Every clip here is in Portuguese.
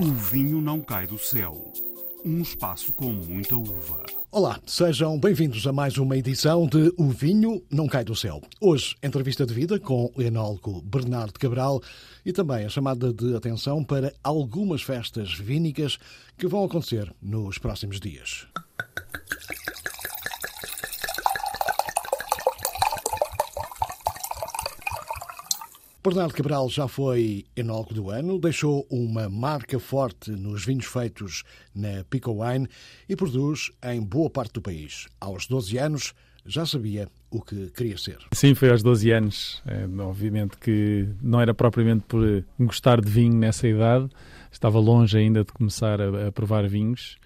O vinho não cai do céu. Um espaço com muita uva. Olá, sejam bem-vindos a mais uma edição de O Vinho Não Cai do Céu. Hoje, entrevista de vida com o enólogo Bernardo Cabral e também a chamada de atenção para algumas festas vínicas que vão acontecer nos próximos dias. Bernardo Cabral já foi enólogo do ano, deixou uma marca forte nos vinhos feitos na Pico Wine e produz em boa parte do país. Aos 12 anos já sabia o que queria ser. Sim, foi aos 12 anos. É, obviamente que não era propriamente por gostar de vinho nessa idade, estava longe ainda de começar a, a provar vinhos,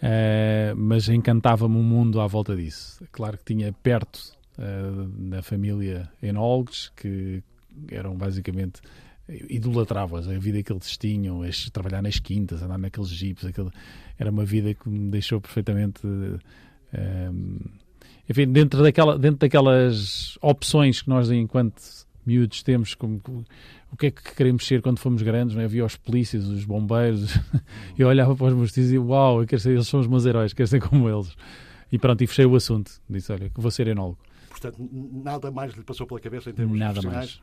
é, mas encantava-me o mundo à volta disso. Claro que tinha perto uh, da família enólogos que eram basicamente idolatrava-os, a vida que eles tinham, trabalhar nas quintas, andar naqueles jipes, aquele, era uma vida que me deixou perfeitamente. Um, ehm, enfim, dentro, daquela, dentro daquelas opções que nós, enquanto miúdos, temos, como, o que é que queremos ser quando fomos grandes, não é? Havia os polícias, os bombeiros, eu olhava para os meus tios e uau, eu quero ser, eles são os meus heróis, quero ser como eles. E pronto, e fechei o assunto. Disse, olha, que vou ser enólogo. Portanto, nada mais lhe passou pela cabeça em termos nada? Mais.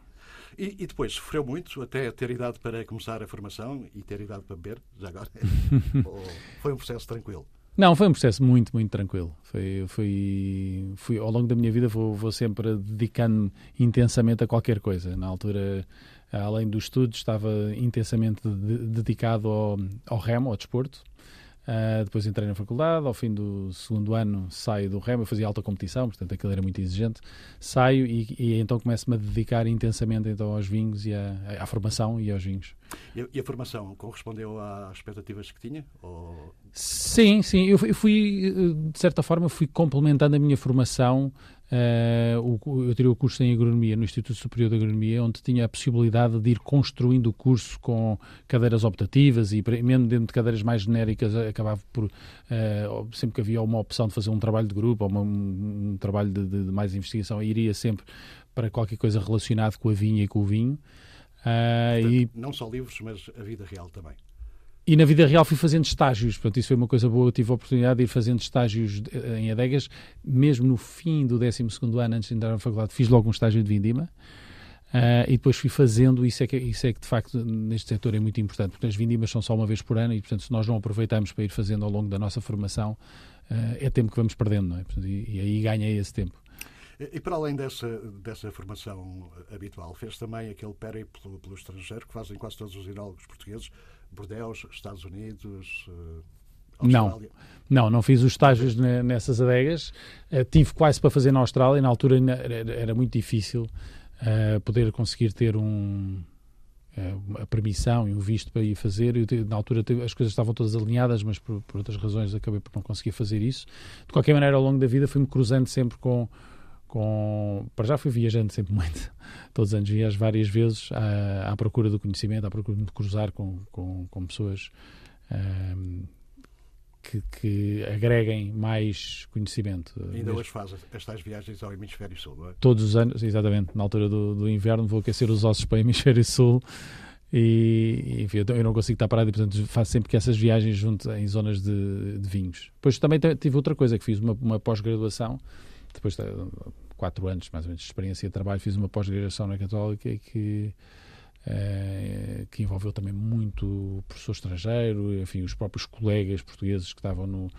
E, e, depois sofreu muito até ter idade para começar a formação e ter idade para beber, já agora? foi um processo tranquilo? Não, foi um processo muito, muito tranquilo. Foi, foi, fui, ao longo da minha vida vou, vou sempre dedicando-me intensamente a qualquer coisa. Na altura, além dos estudos, estava intensamente de, dedicado ao, ao remo, ao desporto. Uh, depois entrei na faculdade, ao fim do segundo ano saio do remo, eu fazia alta competição, portanto aquilo era muito exigente. Saio e, e então começo-me a dedicar intensamente então, aos vinhos e à, à formação e aos vinhos. E a, e a, formação correspondeu às expectativas que tinha? Ou... Sim, sim. Eu, eu fui, de certa forma, fui complementando a minha formação Uh, o, eu tirei o curso em Agronomia no Instituto Superior de Agronomia, onde tinha a possibilidade de ir construindo o curso com cadeiras optativas e mesmo dentro de cadeiras mais genéricas acabava por, uh, sempre que havia uma opção de fazer um trabalho de grupo ou uma, um, um, trabalho de, de, de, mais investigação, iria sempre para qualquer coisa relacionado com a vinha e com o vinho. Uh, Portanto, e... Não só livros, mas a vida real também. E na vida real fui fazendo estágios, portanto, isso foi uma coisa boa. Eu tive a oportunidade de ir fazendo estágios em adegas, mesmo no fim do 12 ano, antes de entrar na faculdade, fiz logo um estágio de vindima. Uh, e depois fui fazendo, isso é, que, isso é que de facto neste setor é muito importante, porque as vindimas são só uma vez por ano e, portanto, se nós não aproveitamos para ir fazendo ao longo da nossa formação, uh, é tempo que vamos perdendo, não é? Portanto, e, e, aí ganha esse tempo. E, para além dessa, dessa formação habitual, fez também aquele périplo pelo estrangeiro que fazem quase todos os enólogos portugueses, Bordeaux, Estados Unidos, uh, Não, não, não fiz os estágios nessas adegas. Uh, tive quase para fazer na Austrália. Na altura era, era muito difícil uh, poder conseguir ter um, a permissão e o visto para ir fazer. Eu, na altura as coisas estavam todas alinhadas, mas por, por, outras razões acabei por não conseguir fazer isso. De qualquer maneira, ao longo da vida fui-me cruzando sempre com com para já fui viajando sempre muito todos os anos viajo várias vezes à, à, procura do conhecimento à procura de cruzar com, com, com pessoas um, que, que, agreguem mais conhecimento ainda hoje faz as tais viagens ao hemisfério sul não é? todos os anos, exatamente na altura do, do inverno vou aquecer os ossos para o hemisfério sul e enfim, eu não consigo estar parado e portanto faço sempre que essas viagens junto em zonas de, de vinhos depois também tive outra coisa que fiz uma, uma pós-graduação depois de quatro anos, mais ou menos, de experiência de trabalho, fiz uma pós-graduação na Católica que, eh, que envolveu também muito professor estrangeiro, enfim, os próprios colegas portugueses que estavam no.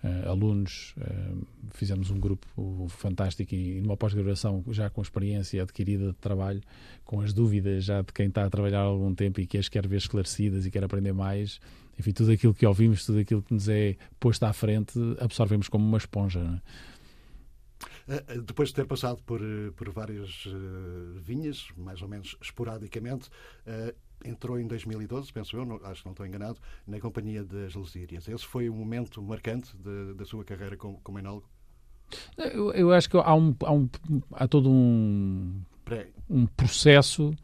Uh, alunos, uh, fizemos um grupo fantástico e numa pós-graduação já com experiência adquirida de trabalho, com as dúvidas já de quem está a trabalhar há algum tempo e que as quer ver esclarecidas e quer aprender mais. Enfim, tudo aquilo que ouvimos, tudo aquilo que nos é posto à frente, absorvemos como uma esponja. Não é? Eh, eh, depois de ter passado por, eh, por várias vinhas, mais ou menos esporadicamente, entrou em 2012, penso eu, não, acho que não estou enganado, na Companhia das Lusírias. Esse foi o momento marcante de, da sua carreira como, como enólogo? Eu, eu, acho que há, um, há, um, há todo um, um processo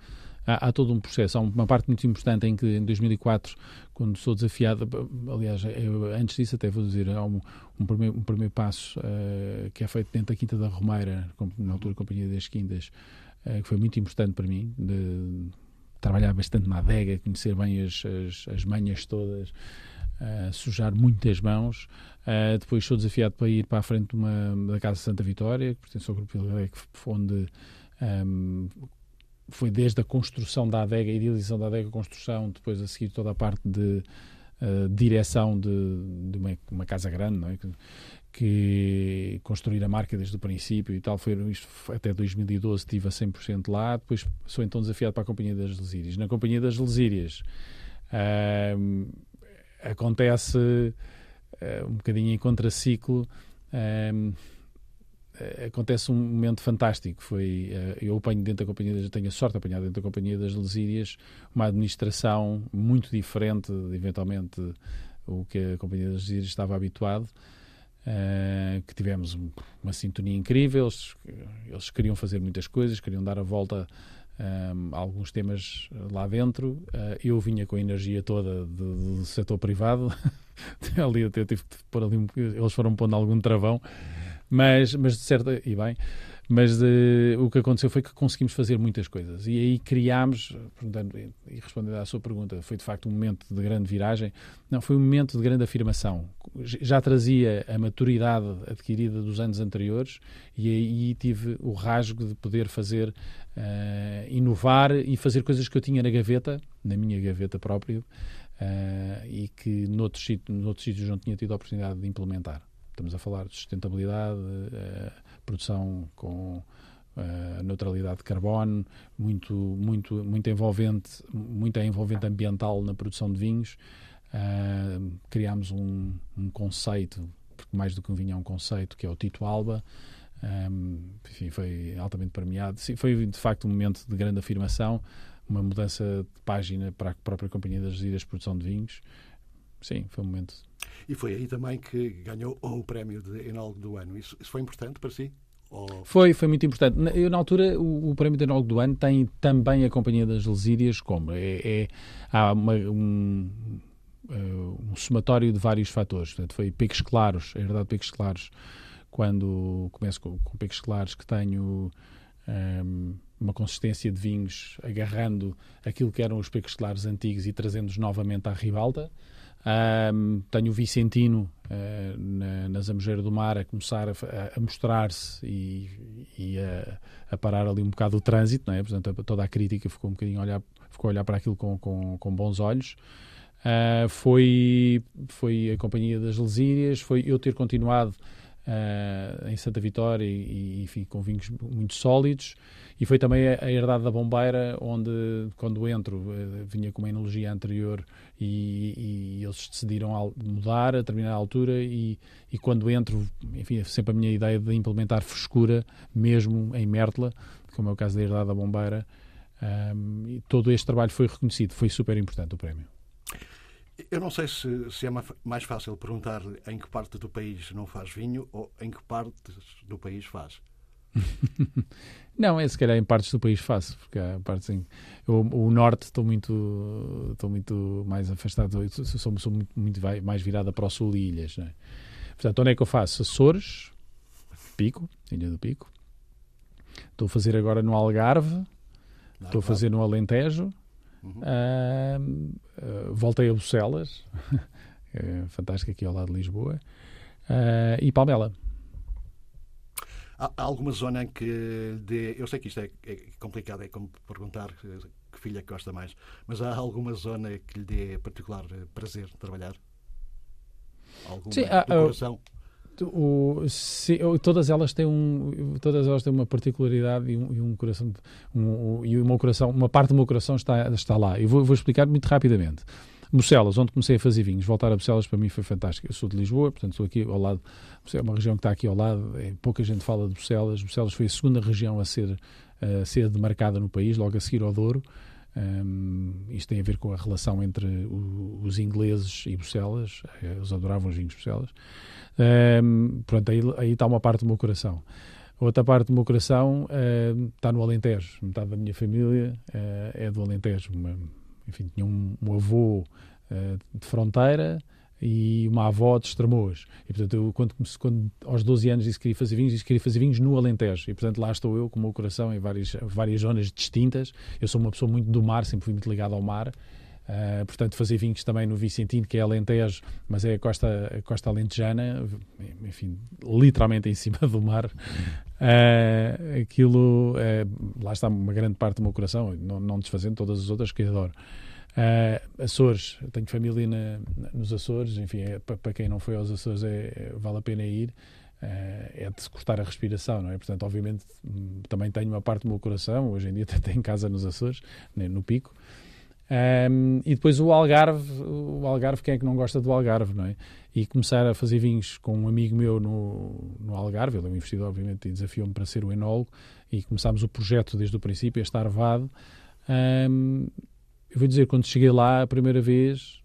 há, todo um processo. Há uma parte muito importante em que, em 2004, quando sou desafiado, aliás, eu, antes disso, até vou dizer, há um, um, primeiro, um primeiro passo uh, que é feito dentro da Quinta da Romeira, na altura Companhia das Quintas, uh, que foi muito importante para mim, de trabalhar bastante na adega, conhecer bem as, as, as manhas todas, uh, sujar muitas mãos. Uh, depois sou desafiado para ir para a frente de uma, da Casa Santa Vitória, que pertence ao grupo de que onde um, foi desde a construção da adega, a idealização da adega, construção, depois a seguir toda a parte de uh, direção de, de uma, uma, casa grande, não é? Que, que, construir a marca desde o princípio e tal, foi isto até 2012 estive a 100% lá, depois sou então desafiado para a Companhia das Lesírias. Na Companhia das Lesírias uh, acontece uh, um bocadinho em contraciclo eh, acontece um momento fantástico. Foi, uh, eu apanho dentro da companhia, das, tenho a sorte de apanhar dentro da companhia das Lesírias uma administração muito diferente, eventualmente, o que a companhia das Lesírias estava habituado. Uh, que tivemos uma sintonia incrível. Eles, eles, queriam fazer muitas coisas, queriam dar a volta um, a alguns temas lá dentro. Uh, eu vinha com a energia toda do, do setor privado. ali eu tive que pôr ali, eles foram pondo algum travão. Mas, mas de certa. E bem. Mas de, o que aconteceu foi que conseguimos fazer muitas coisas. E aí criámos, e respondendo à sua pergunta, foi de facto um momento de grande viragem. Não, foi um momento de grande afirmação. Já trazia a maturidade adquirida dos anos anteriores e aí tive o rasgo de poder fazer, uh, inovar e fazer coisas que eu tinha na gaveta, na minha gaveta própria, uh, e que noutros, noutros sítios não tinha tido a oportunidade de implementar. Estamos a falar de sustentabilidade, uh, produção com uh, neutralidade de carbono, muito, muito, muito envolvente, muito envolvente ambiental na produção de vinhos. Uh, criámos um, um, conceito, porque mais do que um vinho é um conceito, que é o Tito Alba. Enfim, foi altamente premiado. Sim, foi de facto um momento de grande afirmação, uma mudança de página para a própria Companhia das Ilhas de Produção de Vinhos. Sim, foi um momento e foi aí também que ganhou o prémio de enólogo do ano. Isso, isso foi importante para si? Ou... Foi, foi muito importante. Eu, na altura, o, o prémio de enólogo do ano tem também a Companhia das Lesírias como? É, é há uma, um, eh, um somatório de vários fatores. Portanto, foi Picos Claros, a herdade de Picos Claros, quando começo com, com Picos Claros, que tenho um, ehm, uma consistência de vinhos agarrando aquilo que eram os Picos Claros antigos e trazendo-os novamente à ribalta. Um, tenho o Vicentino uh, na, na do Mar a começar a, a mostrar-se e, e a, a, parar ali um bocado o trânsito, não é? Portanto, toda a crítica ficou um bocadinho a olhar, ficou a olhar para aquilo com, com, com bons olhos. Uh, foi, foi a Companhia das Lesírias, foi eu ter continuado uh, em Santa Vitória e, e enfim, com vinhos muito sólidos. E foi também a, herdade da Bombeira, onde, quando entro, uh, vinha com uma enologia anterior e, e, eles decidiram mudar a determinada altura. E, e quando entro, enfim, é sempre a minha ideia de implementar frescura, mesmo em Mértola, como é o caso da herdade da Bombeira. Um, e todo este trabalho foi reconhecido, foi super importante o prémio. Eu não sei se, se é mais fácil perguntar em que parte do país não faz vinho ou em que partes do país faz. não, é se calhar em partes do país faz, porque há partes em. Eu, o norte estou muito, estou muito mais afastado, sou, sou muito, muito, mais virada para o sul e ilhas. Não é? Portanto, onde é que eu faço? Açores, Pico, Ilha do Pico. Estou a fazer agora no Algarve, estou a fazer no Alentejo Uhum. Uh, voltei a Bucelas, é fantástica aqui ao lado de Lisboa, uh, e Palmela. Há alguma zona em que dê. Eu sei que isto é, é complicado, é como perguntar que filha gosta mais, mas há alguma zona que lhe dê particular prazer trabalhar? Alguma Sim, há, coração? O, se, todas elas têm um, todas elas têm uma particularidade e um, e um coração um, e uma coração, uma parte do meu coração está está lá. E vou, vou explicar muito rapidamente. Bucelas, onde comecei a fazer vinhos, voltar a Bucelas para mim foi fantástico. Eu sou de Lisboa, portanto estou aqui ao lado, é uma região que está aqui ao lado, é, pouca gente fala de Bucelas. Bucelas foi a segunda região a ser, a ser demarcada no país, logo a seguir ao Douro. Um, isto tem a ver com a relação entre o, os ingleses e Bucelas, eles adoravam os vinhos de Bucelas. Um, pronto, aí, aí está uma parte do meu coração. Outra parte do meu coração uh, está no Alentejo. Metade da minha família uh, é do Alentejo. Uma, enfim, tinha um, um avô uh, de fronteira e uma avó de Estremoas. E, portanto, eu, quando, quando, aos 12 anos disse que queria fazer vinhos, disse que queria fazer vinhos no Alentejo. E, portanto, lá estou eu com o meu coração em várias, várias zonas distintas. Eu sou uma pessoa muito do mar, sempre fui muito ligado ao mar. Uh, portanto, fazer vinhos também no Vicentino, que é Alentejo, mas é a costa, a costa alentejana, enfim, literalmente em cima do mar. Uh, aquilo, uh, lá está uma grande parte do meu coração, não, não desfazendo todas as outras que adoro. Uh, Açores, tenho família na, nos Açores, enfim, é, para quem não foi aos Açores é, é vale a pena ir, uh, é de se cortar a respiração, não é? Portanto, obviamente, hum, também tenho uma parte do meu coração, hoje em dia até tenho casa nos Açores, né, no Pico, um, e depois o Algarve, o Algarve, quem é que não gosta do Algarve, não é? E começar a fazer vinhos com um amigo meu no, no Algarve, ele é um investidor, obviamente, e desafiou-me para ser o enólogo, e começámos o projeto desde o princípio, este Arvado. Um, eu vou dizer, quando cheguei lá a primeira vez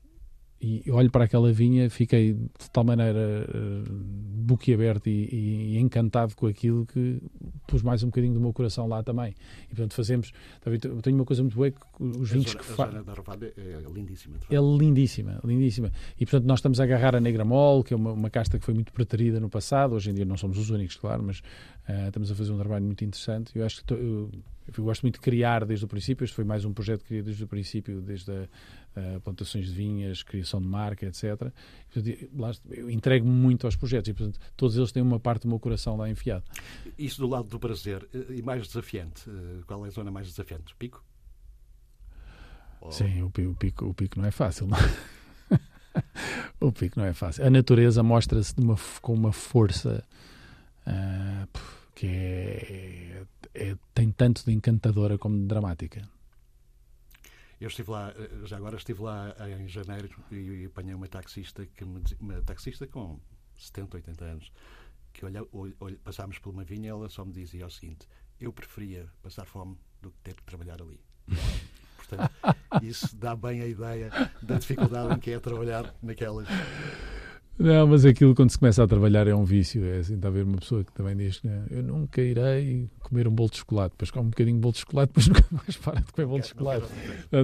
e olho para aquela vinha, fiquei de tal maneira uh, boquiaberto e, e, encantado com aquilo que pus mais um bocadinho do meu coração lá também. E portanto fazemos. Eu tenho uma coisa muito boa que os vinhos que fazem. A da Arvada é lindíssima. É lindíssima, lindíssima. E portanto nós estamos a agarrar a Negra Mol, que é uma, uma, casta que foi muito preterida no passado. Hoje em dia não somos os únicos, claro, mas uh, estamos a fazer um trabalho muito interessante. Eu acho que. Eu, eu gosto muito de criar desde o princípio. Este foi mais um projeto que criei desde o princípio, desde a, a plantações de vinhas, criação de marca, etc. eu entrego-me muito aos projetos e, portanto, todos eles têm uma parte do meu coração lá enfiado. Isso do lado do prazer. Eh, e mais desafiante? Eh, qual é a zona mais desafiante? Pico? Sim, o, o, pico, o pico não é fácil. Não? É? o pico não é fácil. A natureza mostra-se com uma força uh, que é é, tem tanto de encantadora como de dramática. Eu estive lá, já agora estive lá em janeiro e, apanhei uma taxista, que me, uma taxista com 70, 80 anos, que olha, olha, passámos por uma vinha ela só me dizia o seguinte: eu preferia passar fome do que ter que trabalhar ali. Portanto, isso dá bem a ideia da dificuldade em que é trabalhar naquelas não, mas aquilo quando se começa a trabalhar é um vício. É assim, está a ver uma pessoa que também diz que eu nunca irei comer um bolo de chocolate, depois come um bocadinho de bolo de chocolate, depois nunca mais para de comer bolo de chocolate.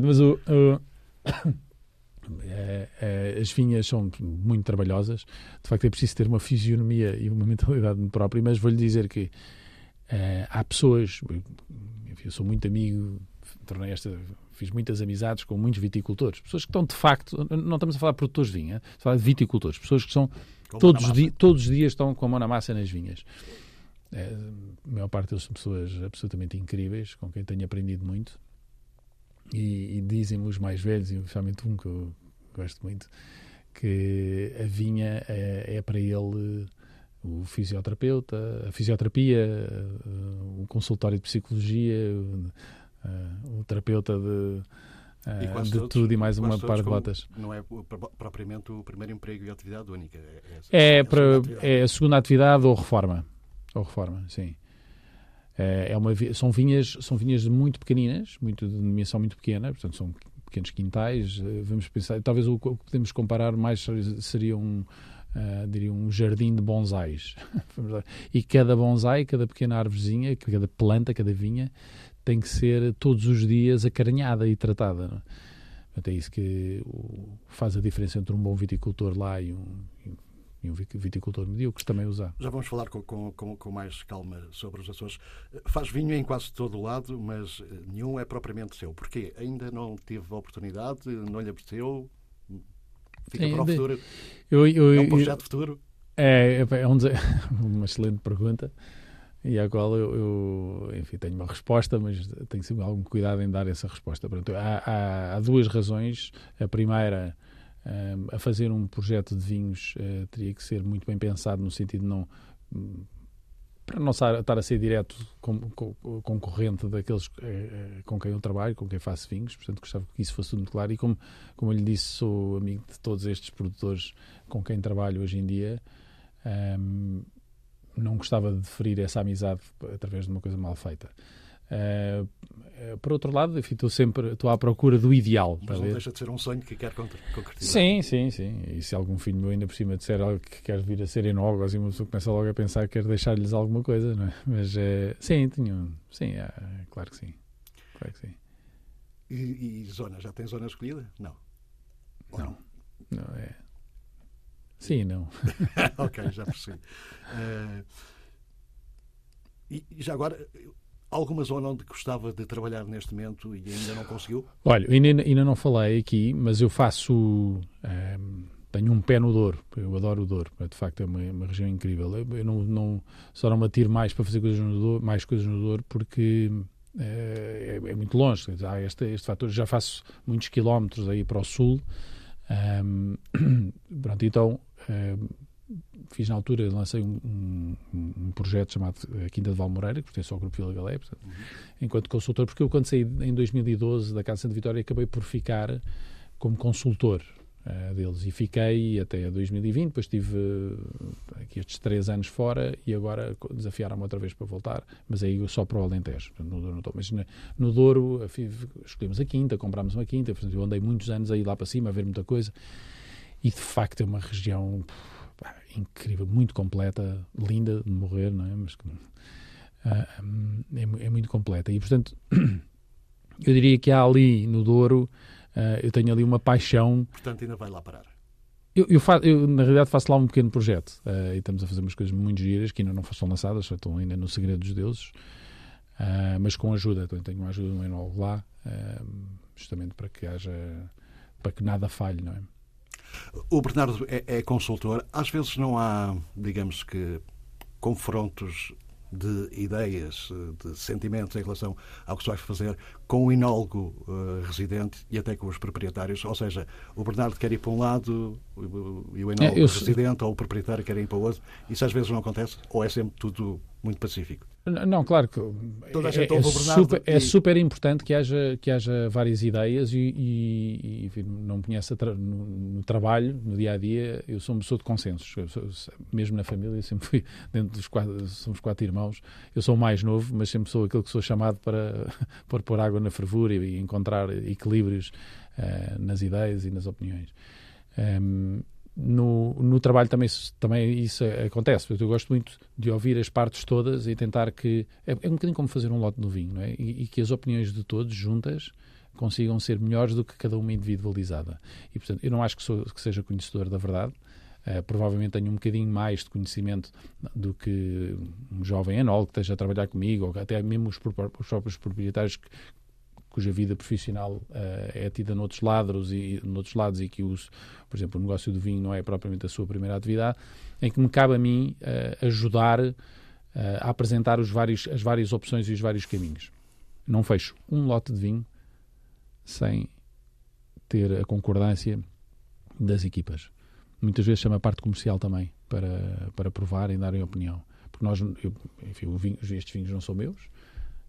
Mas o, o é, é, as vinhas são muito trabalhosas. De facto, é preciso ter uma fisionomia e uma mentalidade própria. Mas vou-lhe dizer que é, há pessoas. Enfim, eu sou muito amigo, tornei esta fiz muitas amizades com muitos viticultores, pessoas que estão de facto, não estamos a falar de produtores de vinha, estamos a falar de viticultores, pessoas que são todos, di, todos os dias estão com a mão na massa nas vinhas. É, a maior parte deles são pessoas absolutamente incríveis, com quem tenho aprendido muito. E, e dizem-me os mais velhos, e especialmente um que eu gosto muito, que a vinha é, é para ele o fisioterapeuta, a fisioterapia, o consultório de psicologia, o terapeuta de, uh, de todos, tudo e mais uma par de botas. Não é propriamente o primeiro emprego e atividade única. É, é, para, é a segunda atividade ou reforma. Ou reforma, sim. É, é uma, são, vinhas, são vinhas muito pequeninas, muito, de dimensão muito pequena, portanto são pequenos quintais. Eh, vamos pensar, talvez o que podemos comparar mais seria um, uh, diria um jardim de bonsais. e cada bonsai, cada pequena árvorezinha, cada planta, cada vinha, tem que ser todos os dias acarinhada e tratada. É? Portanto, é isso que faz a diferença entre um bom viticultor lá e um, e um viticultor medíocre também usar. Já vamos falar com, com, com, mais calma sobre os Açores. Faz vinho em quase todo o lado, mas nenhum é propriamente seu. Porquê? Ainda não tive a oportunidade, não lhe apeteceu? Fica para o futuro? Eu, eu, é um projeto eu, futuro? É, é, é um, uma excelente pergunta e à qual eu, eu, enfim, tenho uma resposta, mas tenho sempre algum cuidado em dar essa resposta. Portanto, há, há, há duas razões. A primeira, um, a fazer um projeto de vinhos uh, teria que ser muito bem pensado no sentido de não para não estar a ser direto concorrente daqueles uh, com quem eu trabalho, com quem faço vinhos, portanto gostava que isso fosse tudo muito claro e como, como eu lhe disse, sou amigo de todos estes produtores com quem trabalho hoje em dia um, não gostava de ferir essa amizade através de uma coisa mal feita. Uh, por outro lado, enfim, estou sempre estou à procura do ideal. Mas não deixa de ser um sonho que quer concretizar. Sim, sim, sim. E se algum filho meu ainda por cima disser algo que quer vir a ser enólogo, assim uma pessoa começa logo a pensar que quer deixar-lhes alguma coisa, não é? Mas uh, sim, tenho, sim, é, claro que sim. Claro que sim. E, e, zona? Já tem zona escolhida? Não. não. não é. Sim, não. ok, já percebi. Uh, e já agora, alguma zona onde gostava de trabalhar neste momento e ainda não conseguiu? Olha, ainda, ainda não falei aqui, mas eu faço. Um, ehm, tenho um pé no Douro, eu adoro o Douro, de facto é uma, uma região incrível. Eu não, não, só não me atiro mais para fazer coisas no Douro, mais coisas no Douro, porque é, é, é muito longe. Há este, este fator, já faço muitos quilómetros aí para o sul. Um, pronto, então fiz na altura, lancei um, um, um, projeto chamado Quinta de Valmoreira, que pertence ao Grupo Vila Galé, portanto, uhum. enquanto consultor, porque eu quando saí em 2012 da Casa de Vitória acabei por ficar como consultor uh, deles. E fiquei até 2020, depois tive uh, aqui estes três anos fora e agora desafiaram-me outra vez para voltar, mas aí só para o Alentejo, no Douro não estou, mas na, no Douro escolhemos a Quinta, comprámos uma Quinta, portanto, eu andei muitos anos aí lá para cima a ver muita coisa e de facto é uma região pá, incrível, muito completa, linda de morrer, não é? Mas uh, é, é, muito completa. E, portanto, eu diria que há ali no Douro, uh, eu tenho ali uma paixão. Portanto, ainda vai lá parar. Eu, eu, faço, eu, na realidade, faço lá um pequeno projeto uh, e estamos a fazer umas coisas muito giras que ainda não são lançadas, só estão ainda no segredo dos deuses, uh, mas com ajuda. Então, tenho uma ajuda de um enólogo lá, uh, justamente para que haja, para que nada falhe, não é? O Bernardo é, é consultor. Às vezes não há, digamos que, confrontos de ideias, de sentimentos em relação ao que se vai fazer com o inólogo uh, residente e até com os proprietários. Ou seja, o Bernardo quer ir para um lado e o enólogo é, residente ou o proprietário quer ir para o outro. Isso às vezes não acontece ou é sempre tudo muito pacífico? Não, claro que Toda a gente é, é, super, é e... é super importante que haja, que haja várias ideias e, e, e não conhece tra no, no, trabalho, no dia a dia, eu sou uma pessoa de consensos. Sou, mesmo na família, sempre fui dentro dos quatro, somos quatro irmãos. Eu sou o mais novo, mas sempre sou aquele que sou chamado para, para pôr água na fervura e, encontrar equilíbrios uh, nas ideias e nas opiniões. Um, no, no trabalho também, também isso acontece. Eu gosto muito de ouvir as partes todas e tentar que. É, é um bocadinho como fazer um lote no vinho, não é? E, e, que as opiniões de todos juntas consigam ser melhores do que cada uma individualizada. E, portanto, eu não acho que, sou, que seja conhecedor da verdade. Uh, provavelmente tenho um bocadinho mais de conhecimento do que um jovem enólogo que esteja a trabalhar comigo, ou até mesmo os, os próprios proprietários que, cuja vida profissional uh, é tida noutros lados e noutros lados e que os, por exemplo, o negócio do vinho não é propriamente a sua primeira atividade, em que me cabe a mim uh, ajudar uh, a apresentar os vários, as várias opções e os vários caminhos. Não fecho um lote de vinho sem ter a concordância das equipas. Muitas vezes chama a parte comercial também para, para provar e darem opinião. Porque nós, eu, enfim, vinho, estes vinhos não são meus,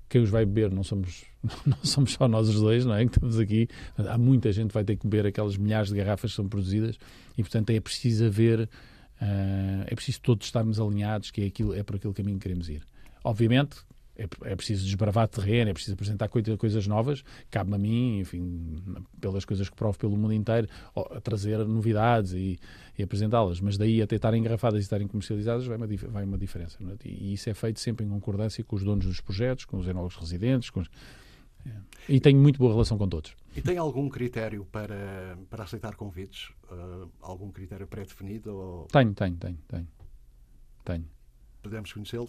quem os vai beber não somos, não somos só nós os dois, não é? Que estamos aqui. Há muita gente que vai ter que beber aquelas milhares de garrafas que são produzidas e, portanto, é preciso haver, uh, é preciso todos estarmos alinhados que é, aquilo, é por aquele caminho que queremos ir. Obviamente, é, é preciso desbravar terreno, é preciso apresentar coisas novas. Cabe-me a mim, enfim, pelas coisas que provo pelo mundo inteiro, a trazer novidades e, e apresentá-las. Mas daí até estarem engarrafadas e estarem comercializadas vai uma, vai uma diferença. É? E isso é feito sempre em concordância com os donos dos projetos, com os enólogos residentes. Os... É. E tenho muito boa relação com todos. E tem algum critério para, para aceitar convites? Uh, algum critério pré-definido? Ou... Tenho, tenho, tenho, tenho. Tenho. Podemos conhecê-lo?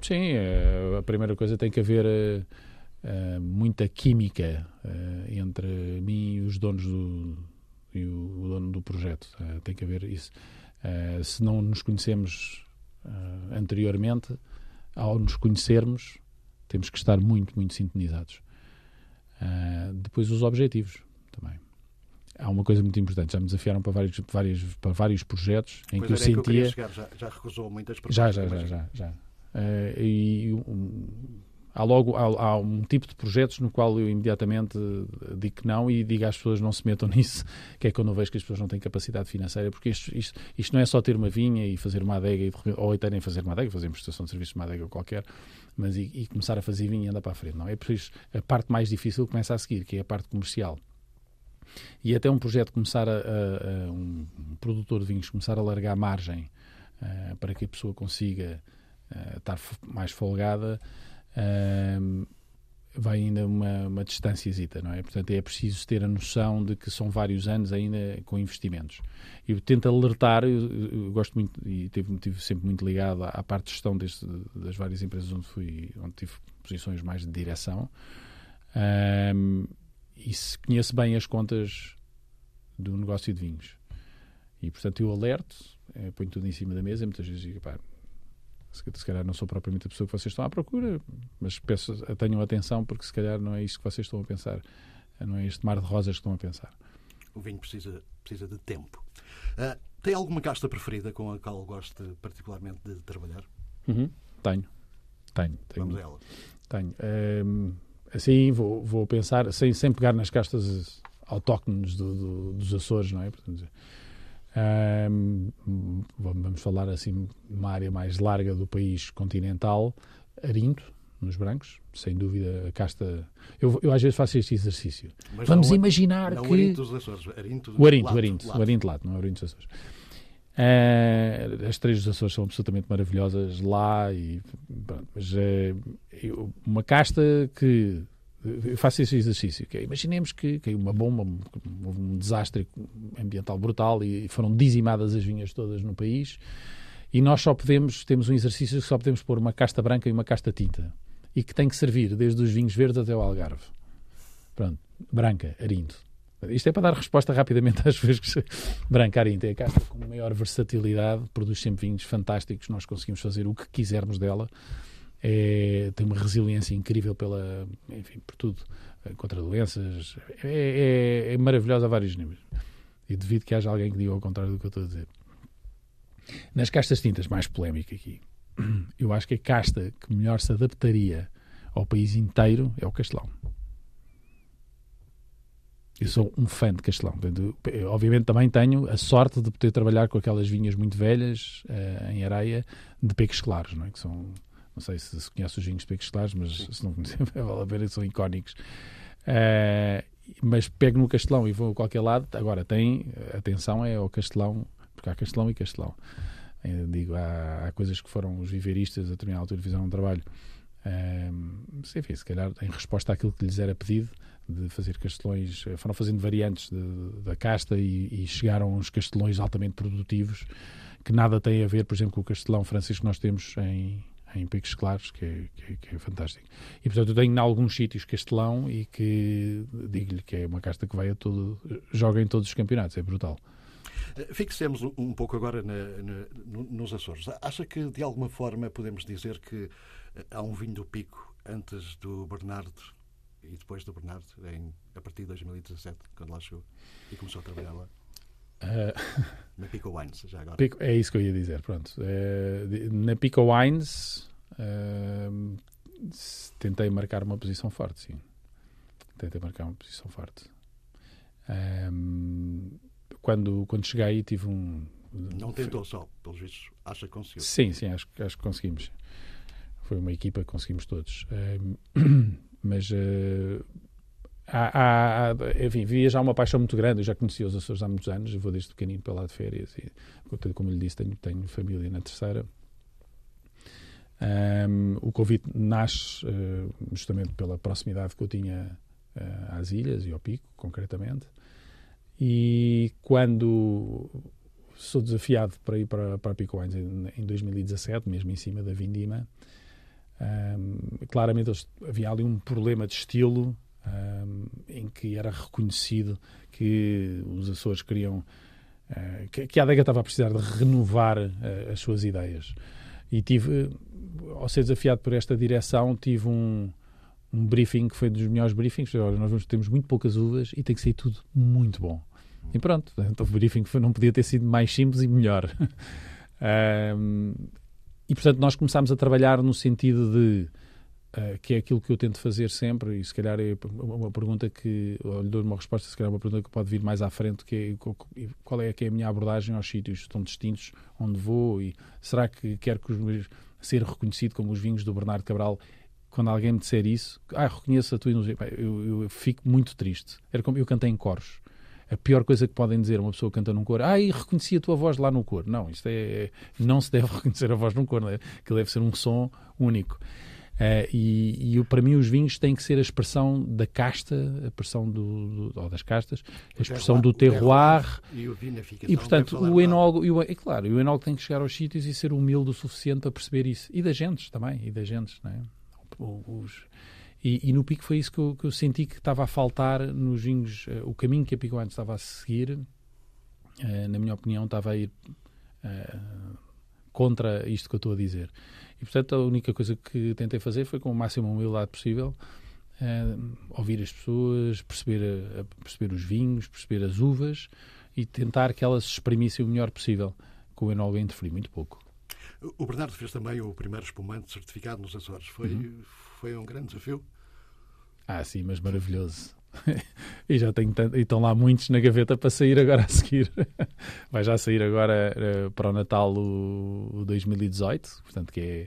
Sim, é, a primeira coisa tem que haver uh, muita química uh, entre mim e os donos do e o, dono do projeto. tem que haver isso. se não nos conhecemos anteriormente, ao nos conhecermos, temos que estar muito, muito sintonizados. depois os objetivos também há uma coisa muito importante. Já me desafiaram para vários, vários, para vários projetos em pois que eu sentia. Que eu já, já, recusou muitas propostas. Já, já, já, já, já. Uh, e um, há logo há, há, um tipo de projetos no qual eu imediatamente digo que não e digo às pessoas não se metam nisso, que é quando vejo que as pessoas não têm capacidade financeira, porque isto, isto, isto não é só ter uma vinha e fazer uma adega, e, ou terem fazer uma adega, fazer prestação de serviço de uma adega qualquer, mas e, e, começar a fazer vinho e andar para a frente. Não é por isso a parte mais difícil começa a seguir, que é a parte comercial. E até um projeto começar a, a, a um, produtor de vinhos começar a largar margem uh, para que a pessoa consiga uh, estar mais folgada, uh, vai ainda uma, uma distânciazita, não é? Portanto, é preciso ter a noção de que são vários anos ainda com investimentos. Eu tento alertar, eu, eu gosto muito e tive, tive, sempre muito ligado à, à parte de gestão deste, das várias empresas onde fui, onde tive posições mais de direção. Um, e se conheço bem as contas do negócio de vinhos. E, portanto, eu alerto, é, ponho tudo em cima da mesa e muitas vezes digo, pá, se calhar não sou propriamente a pessoa que vocês estão à procura, mas peço, tenham atenção porque se calhar não é isto que vocês estão a pensar, não é este mar de rosas que estão a pensar. O vinho precisa, precisa de tempo. Uh, tem alguma casta preferida com a qual goste particularmente de trabalhar? Uhum. Tenho. Tenho, tenho. Vamos a ela. Tenho. Um, assim, vou, vou pensar, sem, sem pegar nas castas autóctones do, do, dos Açores, não é? Portanto, um, vamos falar assim, uma área mais larga do país continental, Arinto, nos brancos, sem dúvida a casta. Eu, eu às vezes faço este exercício. Mas vamos não, imaginar não que. Arinto dos Açores, Arinto, o Arinto, lato, o Arinto, lato. o Arinto Lato, não é o Arinto dos Açores. Uh, as três dos Açores são absolutamente maravilhosas lá e pronto, mas uh, uma casta que eu faço esse exercício. Que é, imaginemos que caiu uma bomba, houve um desastre ambiental brutal e foram dizimadas as vinhas todas no país. E nós só podemos, temos um exercício que só podemos pôr uma casta branca e uma casta tinta. E que tem que servir desde os vinhos verdes até o Algarve. Pronto, branca, arindo. Isto é para dar resposta rapidamente às vezes branca arinta é a casta com maior versatilidade, produz sempre vinhos fantásticos, nós conseguimos fazer o que quisermos dela é, tem uma resiliência incrível pela, enfim, por tudo, eh, contra doenças. É, é, é maravilhosa a vários níveis. E devido que haja alguém que diga ao contrário do que eu estou a dizer. Nas castas tintas, mais polémica aqui, eu acho que a casta que melhor se adaptaria ao país inteiro é o Castelão. Eu sou um fã de Castelão. Obviamente também tenho a sorte de poder trabalhar com aquelas vinhas muito velhas uh, em areia de pecos claros, não é? que são não sei se, se conhece os vinhos de Pecos Claros, mas Sim. se não conhecer, vale a pena, são icónicos. Uh, mas pego no Castelão e vou a qualquer lado. Agora, tem, atenção, é ao Castelão, porque há Castelão e Castelão. Uh, digo, há, há, coisas que foram os viveristas a determinada altura fizeram um trabalho, uh, enfim, se calhar em resposta àquilo que lhes era pedido, de fazer castelões, foram fazendo variantes de, da casta e, e chegaram a uns castelões altamente produtivos que nada têm a ver, por exemplo, com o castelão francês que nós temos em, em Picos Claros, que é, que, é, que é, fantástico. E, portanto, eu tenho em alguns sítios Castelão e que digo-lhe que é uma casta que vai a todo, joga em todos os campeonatos, é brutal. Eh, fixemos um pouco agora na, na, nos Açores. Acha que, de alguma forma, podemos dizer que eh, há um vinho do Pico antes do Bernardo e depois do Bernardo, em, a partir de 2017, quando lá chegou e começou a trabalhar lá? Uh... Na Pico Wines, já agora. Pico, é isso que eu ia dizer, pronto. Uh, na Pico Wines uh, tentei marcar uma posição forte, sim. Tentei marcar uma posição forte. quando, quando cheguei tive um... Não tentou só, pelos vistos, acha que conseguiu? Sim, sim, acho, acho que conseguimos. Foi uma equipa que conseguimos todos. mas uh, há, há, enfim, havia já uma paixão muito grande. Eu já conhecia os Açores há muitos anos. Eu vou desde pequenino para lá de férias. E, como lhe disse, tenho, tenho família na terceira. Um, o convite nasce uh, justamente pela proximidade que eu tinha uh, às ilhas e ao Pico, concretamente. E quando sou desafiado para ir para, para Pico Wines em, em 2017, mesmo em cima da Vindima, um, claramente havia ali um problema de estilo um, em que era reconhecido que os Açores queriam. Uh, que, a adega estava a precisar de renovar uh, as suas ideias. E tive, ao ser desafiado por esta direção, tive um, um briefing que foi dos melhores briefings. Olha, nós temos muito poucas uvas e tem que ser tudo muito bom. E pronto, então o briefing foi, não podia ter sido mais simples e melhor. um, e portanto, nós começámos a trabalhar no sentido de Uh, que é aquilo que eu tento fazer sempre, e se calhar é uma pergunta que, ou lhe dou uma resposta, se calhar é uma pergunta que pode vir mais à frente, que é qual é que é a minha abordagem aos sítios tão distintos onde vou, e será que quero que os, ser reconhecido como os vinhos do Bernardo Cabral quando alguém me disser isso, ah, reconheço a tua energia, eu, eu, fico muito triste. Era como eu cantei em coros. A pior coisa que podem dizer uma pessoa que canta num coro, ah, e reconheci a tua voz lá no coro. Não, isto é, não se deve reconhecer a voz num coro, né? que deve ser um som único. Uh, e, e para mim os vinhos têm que ser a expressão da casta, a expressão do, do ou das castas, a expressão do terroir. E, o e portanto, o enólogo, e o, é claro, o enólogo tem que chegar aos sítios e ser humilde o suficiente para perceber isso. E das gentes também, e das gentes, não é? Os, e, e, no Pico foi isso que eu, que eu, senti que estava a faltar nos vinhos. Uh, o caminho que a Pico antes estava a seguir, uh, na minha opinião, estava a ir contra isto que eu estou a dizer. E, portanto, a única coisa que tentei fazer foi, com o máximo humildade possível, ouvir as pessoas, perceber, perceber os vinhos, perceber as uvas e tentar que elas se exprimissem o melhor possível, com o enólogo a interferir muito pouco. O Bernardo fez também o primeiro espumante certificado nos Açores. Foi, uhum. foi um grande desafio? Ah, sim, mas maravilhoso. e já tenho tanto, e estão lá muitos na gaveta para sair agora a seguir. Vai já sair agora uh, para o Natal o, o 2018, portanto que é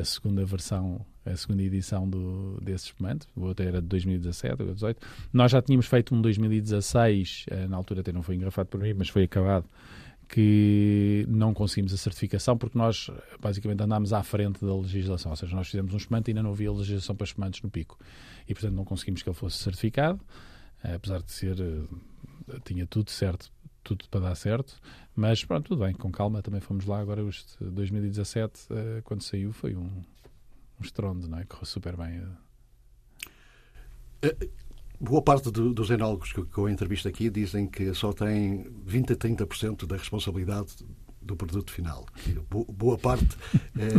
a segunda versão, a segunda edição do, desse espumante. O outro era de 2017 ou 2018. Nós já tínhamos feito um 2016, uh, eh, na altura até não foi engrafado por mim, mas foi acabado que não conseguimos a certificação porque nós basicamente andámos à frente da legislação, ou seja, nós fizemos um espumante e ainda não havia legislação para espumantes no pico e portanto não conseguimos que ele fosse certificado, eh, apesar de ser eh, tinha tudo certo, tudo para dar certo, mas pronto, tudo bem, com calma também fomos lá, agora este 2017 eh, quando saiu foi um, um estrondo, não é? Correu super bem. Boa parte do, dos enólogos que, que eu entrevisto aqui dizem que só têm 20 a 30% da responsabilidade do produto final. Boa parte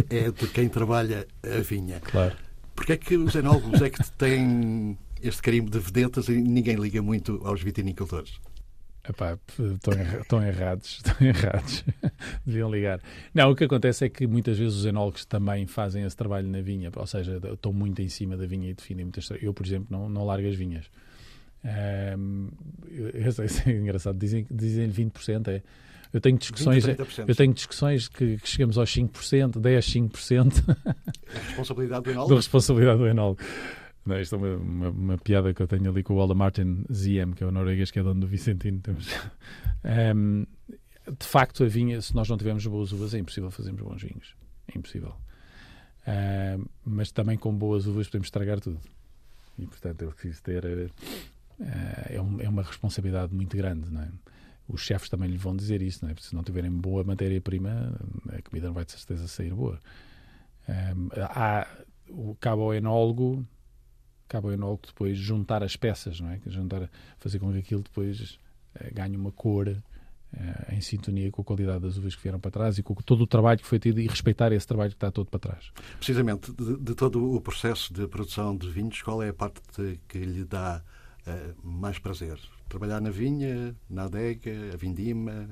é, é de quem trabalha a vinha. Claro. Porquê é que os enólogos é que têm este carimbo de vedetas e ninguém liga muito aos vitinicultores? Epá, estão, erra estão errados, estão errados. Deviam ligar. Não, o que acontece é que muitas vezes os enólogos também fazem esse trabalho na vinha, ou seja, estão muito em cima da vinha e definem muitas. Eu, por exemplo, não, não largo as vinhas. Um, é engraçado, dizem, dizem 20%. É, eu tenho discussões, eu tenho discussões que, que, chegamos aos 5%, 10, 5%. É a responsabilidade do enólogo? Da responsabilidade do enólogo. Não, isto é uma, uma, uma, piada que eu tenho ali com o Ola Martin ZM, que é o norueguês que é dono do Vicentino. Um, de facto, a vinha, se nós não tivermos boas uvas, é impossível fazermos bons vinhos. É impossível. Um, mas também com boas uvas podemos estragar tudo. E, portanto, eu preciso ter. Uh, é, um, é, uma responsabilidade muito grande, não é? Os chefes também lhe vão dizer isso, não é? Porque se não tiverem boa matéria-prima, a comida não vai de certeza sair boa. Um, há, o cabo enólogo cabe ao enólogo depois juntar as peças, não é? Juntar, fazer com que aquilo depois uh, ganhe uma cor uh, em sintonia com a qualidade das uvas que vieram para trás e com todo o trabalho que foi tido e respeitar esse trabalho que está todo para trás. Precisamente, de, de todo o processo de produção de vinhos, qual é a parte que lhe dá uh, mais prazer? Trabalhar na vinha, na adega, a vindima?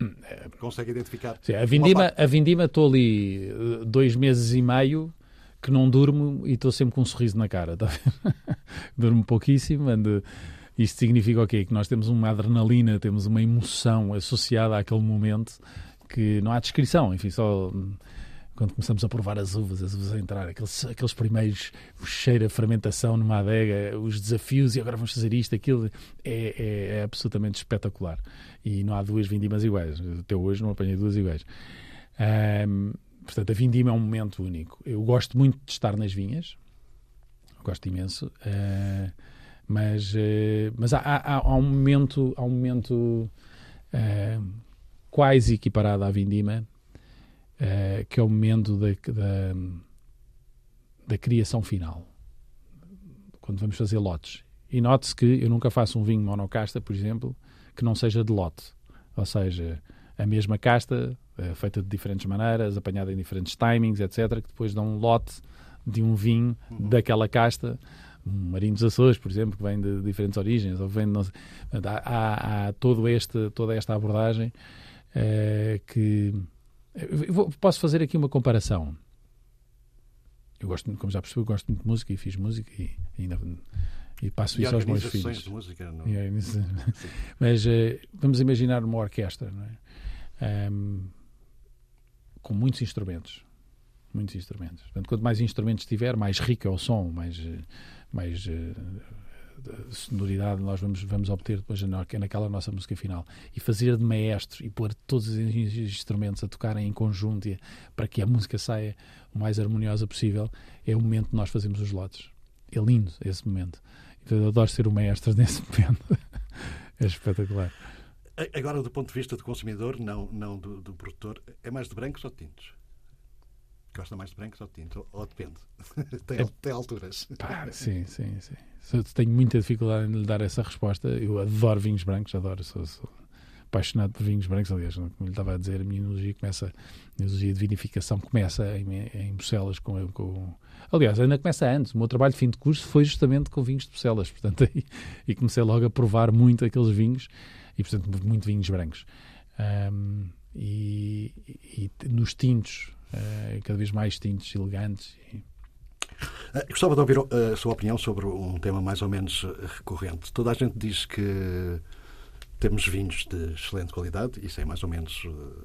Hum, Consegue identificar? Sim, a vindima, a vindima estou ali dois meses e meio que não durmo e estou sempre com um sorriso na cara. Tá? durmo pouquíssimo. Ando... Isto significa o quê? Que nós temos uma adrenalina, temos uma emoção associada àquele momento que não há descrição. Enfim, só quando começamos a provar as uvas, as uvas a entrar, aqueles, aqueles primeiros, cheiro, a fermentação numa adega, os desafios e agora vamos fazer isto, aquilo, é, é, é absolutamente espetacular. E não há duas vindimas iguais. Até hoje não apanhei duas iguais. Um, portanto, a vindima é um momento único. Eu gosto muito de estar nas vinhas, gosto imenso, uh, mas, uh, mas há, há, há, um momento, há um momento uh, quase equiparado à vindima, que é o momento da, da, da criação final, quando vamos fazer lotes. E note-se que eu nunca faço um vinho monocasta, por exemplo, que não seja de lote. Ou seja, a mesma casta feita de diferentes maneiras, apanhada em diferentes timings, etc., que depois dão um lote de um vinho uhum. daquela casta, um marinho dos Açores, por exemplo, que vem de diferentes origens, ou vem de, não sei, há, há, há todo este, toda esta abordagem uh, que vou, posso fazer aqui uma comparação. Eu gosto, como já percebi, gosto muito de música e fiz música e, ainda e passo e isso aos meus filhos. De música, não... Mas uh, vamos imaginar uma orquestra, não é? Um, com muitos instrumentos. Muitos instrumentos. Portanto, quanto mais instrumentos tiver, mais rico é o som, mais, mais uh, sonoridade nós vamos, vamos obter depois naquela nossa música final. E fazer de maestro e pôr todos os instrumentos a tocarem em conjunto para que a música saia o mais harmoniosa possível é o momento que nós fazemos os lotes. É lindo esse momento. Então, eu adoro ser o maestro nesse momento. é espetacular. Agora, do ponto de vista do consumidor, não, não do, do produtor, é mais de brancos ou de tintos? Gosta mais de brancos ou de tinto? Ou depende? tem, é, tem alturas. Pá, sim, sim, sim. Eu tenho muita dificuldade em lhe dar essa resposta. Eu adoro vinhos brancos, adoro. Sou, sou apaixonado por vinhos brancos. Aliás, como lhe estava a dizer, a minha enologia começa, a enologia de vinificação começa em, em Bruxelas com, com. Aliás, ainda começa antes. O meu trabalho de fim de curso foi justamente com vinhos de Bruxelas. Portanto, aí, e comecei logo a provar muito aqueles vinhos portanto, muito vinhos brancos. Um, e, e, nos tintos uh, cada vez mais tintos elegantes. E... Uh, gostava de ouvir eh, a sua opinião sobre um tema mais ou menos recorrente. Toda a gente diz que temos vinhos de excelente qualidade, isso é mais ou menos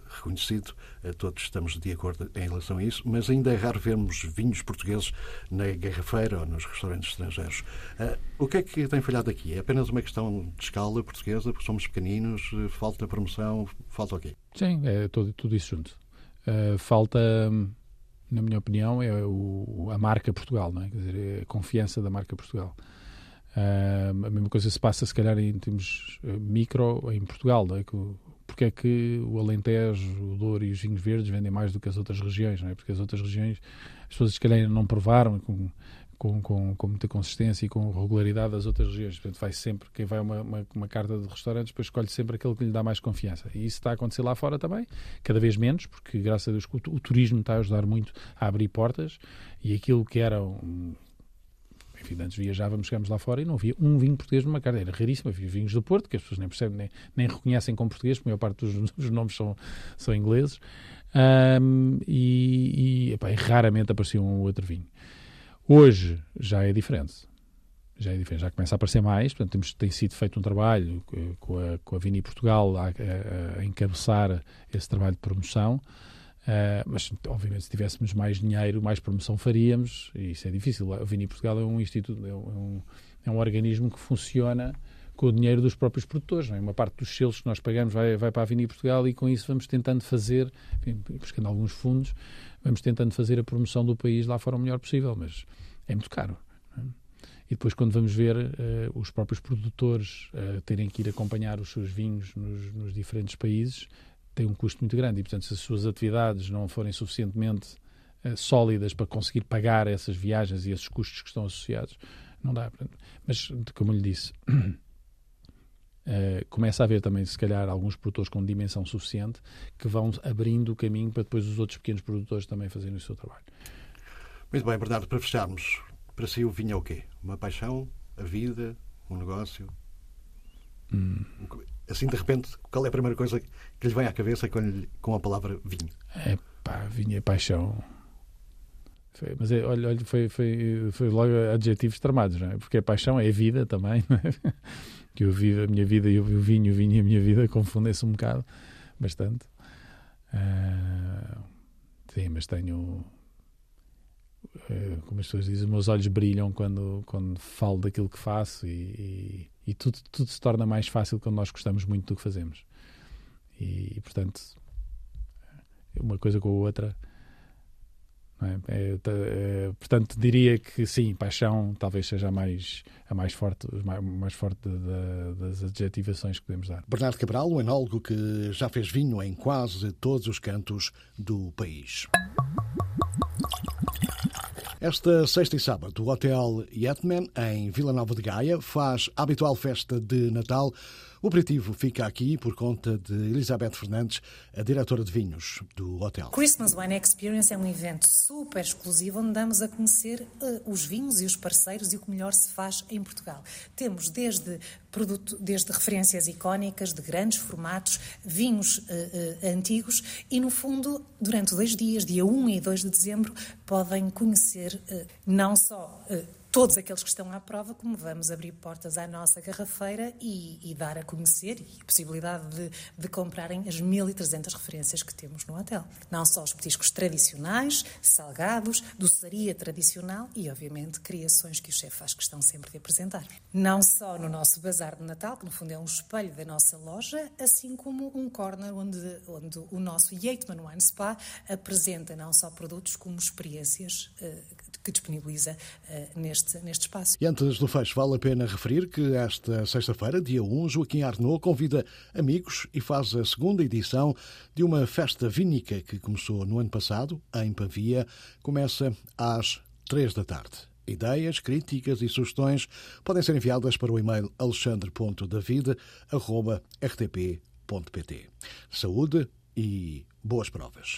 reconhecido, todos estamos de acordo em relação a isso, mas ainda é raro vermos vinhos portugueses na garrafeira ou nos restaurantes estrangeiros. O que é que tem falhado aqui? É apenas uma questão de escala portuguesa, porque somos pequeninos, falta promoção, falta o quê? Sim, é tudo, tudo isso junto. Uh, falta, na minha opinião, é o, a marca Portugal, não é? Quer dizer, a confiança da marca Portugal. Uh, a mesma coisa se passa, se calhar, em termos uh, micro em Portugal, não é? Que, porque é que o Alentejo, o Douro e os vinhos verdes vendem mais do que as outras regiões, não é? Porque as outras regiões, as pessoas se calhar não provaram, com, com, com, com muita consistência e com regularidade das outras regiões. Portanto, vai sempre, quem vai a uma, uma, uma, carta de restaurantes, depois escolhe sempre aquele que lhe dá mais confiança. E isso está a acontecer lá fora também, cada vez menos, porque graças a Deus o, o turismo está a ajudar muito a abrir portas e aquilo que era um, enfim, antes viajávamos, chegámos lá fora e não havia um vinho português numa carta. Era raríssimo. Havia vinhos do Porto, que as pessoas nem percebem, nem, nem reconhecem como português, porque a maior parte dos, dos nomes são, são ingleses. Um, e, e, epá, raramente aparecia um outro vinho. Hoje já é diferente. Já é diferente, já começa a aparecer mais. Portanto, temos, tem sido feito um trabalho com a, com a Vini Portugal a, a, a encabeçar esse trabalho de promoção. Uh, mas, obviamente, se tivéssemos mais dinheiro, mais promoção faríamos, e isso é difícil. A Vini Portugal é um instituto, é um, é um organismo que funciona com o dinheiro dos próprios produtores. É? Uma parte dos selos que nós pagamos vai, vai para a Vini Portugal e com isso vamos tentando fazer, enfim, buscando alguns fundos, vamos tentando fazer a promoção do país lá fora o melhor possível, mas é muito caro. É? E depois, quando vamos ver uh, os próprios produtores uh, terem que ir acompanhar os seus vinhos nos, nos, diferentes países, tem um custo muito grande. E, portanto, se as suas atividades não forem suficientemente uh, sólidas para conseguir pagar essas viagens e esses custos que estão associados, não dá. Mas, como lhe disse. Uh, começa a haver também, se calhar, alguns produtores com dimensão suficiente que vão abrindo o caminho para depois os outros pequenos produtores também fazerem o seu trabalho. Muito bem, Bernardo, para fecharmos, para si o vinho é o quê? Uma paixão? A vida? Um negócio? Hum. Assim, de repente, qual é a primeira coisa que lhe vem à cabeça com, com a palavra vinho? É pá, vinho é paixão. Foi, mas é, olha, olha foi, foi, foi logo adjetivos tramados, não é? Porque a paixão é a vida também, não é? que eu vivo a minha vida e o vinho, o vinho e a minha vida confundem-se um bocado, bastante. Uh, sim, mas tenho. Uh, como as pessoas dizem, meus olhos brilham quando, quando falo daquilo que faço e, e, tudo, tudo se torna mais fácil quando nós gostamos muito do que fazemos. E, e portanto, uma coisa com a outra é? É, é, portanto, diria que sim, paixão talvez seja a mais, a mais forte, mais, mais forte das adjetivações que podemos dar. Bernardo Cabral, um enólogo que já fez vinho em quase todos os cantos do país. Esta sexta e sábado, o Hotel Yetman, em Vila Nova de Gaia, faz a habitual festa de Natal o aperitivo fica aqui por conta de Elizabeth Fernandes, a diretora de vinhos do hotel. Christmas Wine Experience é um evento super exclusivo onde damos a conhecer uh, os vinhos e os parceiros e o que melhor se faz em Portugal. Temos desde produto, desde referências icónicas de grandes formatos, vinhos uh, uh, antigos e, no fundo, durante dois dias, dia 1 e 2 de dezembro, podem conhecer não só todos aqueles que estão à prova, como vamos abrir portas à nossa garrafeira e, e dar a conhecer e a possibilidade de, de comprarem as 1.300 referências que temos no hotel. Não só os petiscos tradicionais, salgados, doçaria tradicional e, obviamente, criações que o chefe faz questão sempre de apresentar. Não só no nosso bazar de Natal, que no fundo é um espelho da nossa loja, assim como um corner onde, onde o nosso Yeatman Wine Spa apresenta não só produtos como experiências uh, que disponibiliza uh, neste, neste espaço. E antes do fecho, vale a pena referir que esta sexta-feira, dia 1, Joaquim Arnaud convida amigos e faz a segunda edição de uma festa vínica que começou no ano passado, em Pavia, começa às três da tarde. Ideias, críticas e sugestões podem ser enviadas para o e-mail alexandre.david.rtp.pt. Saúde e boas provas.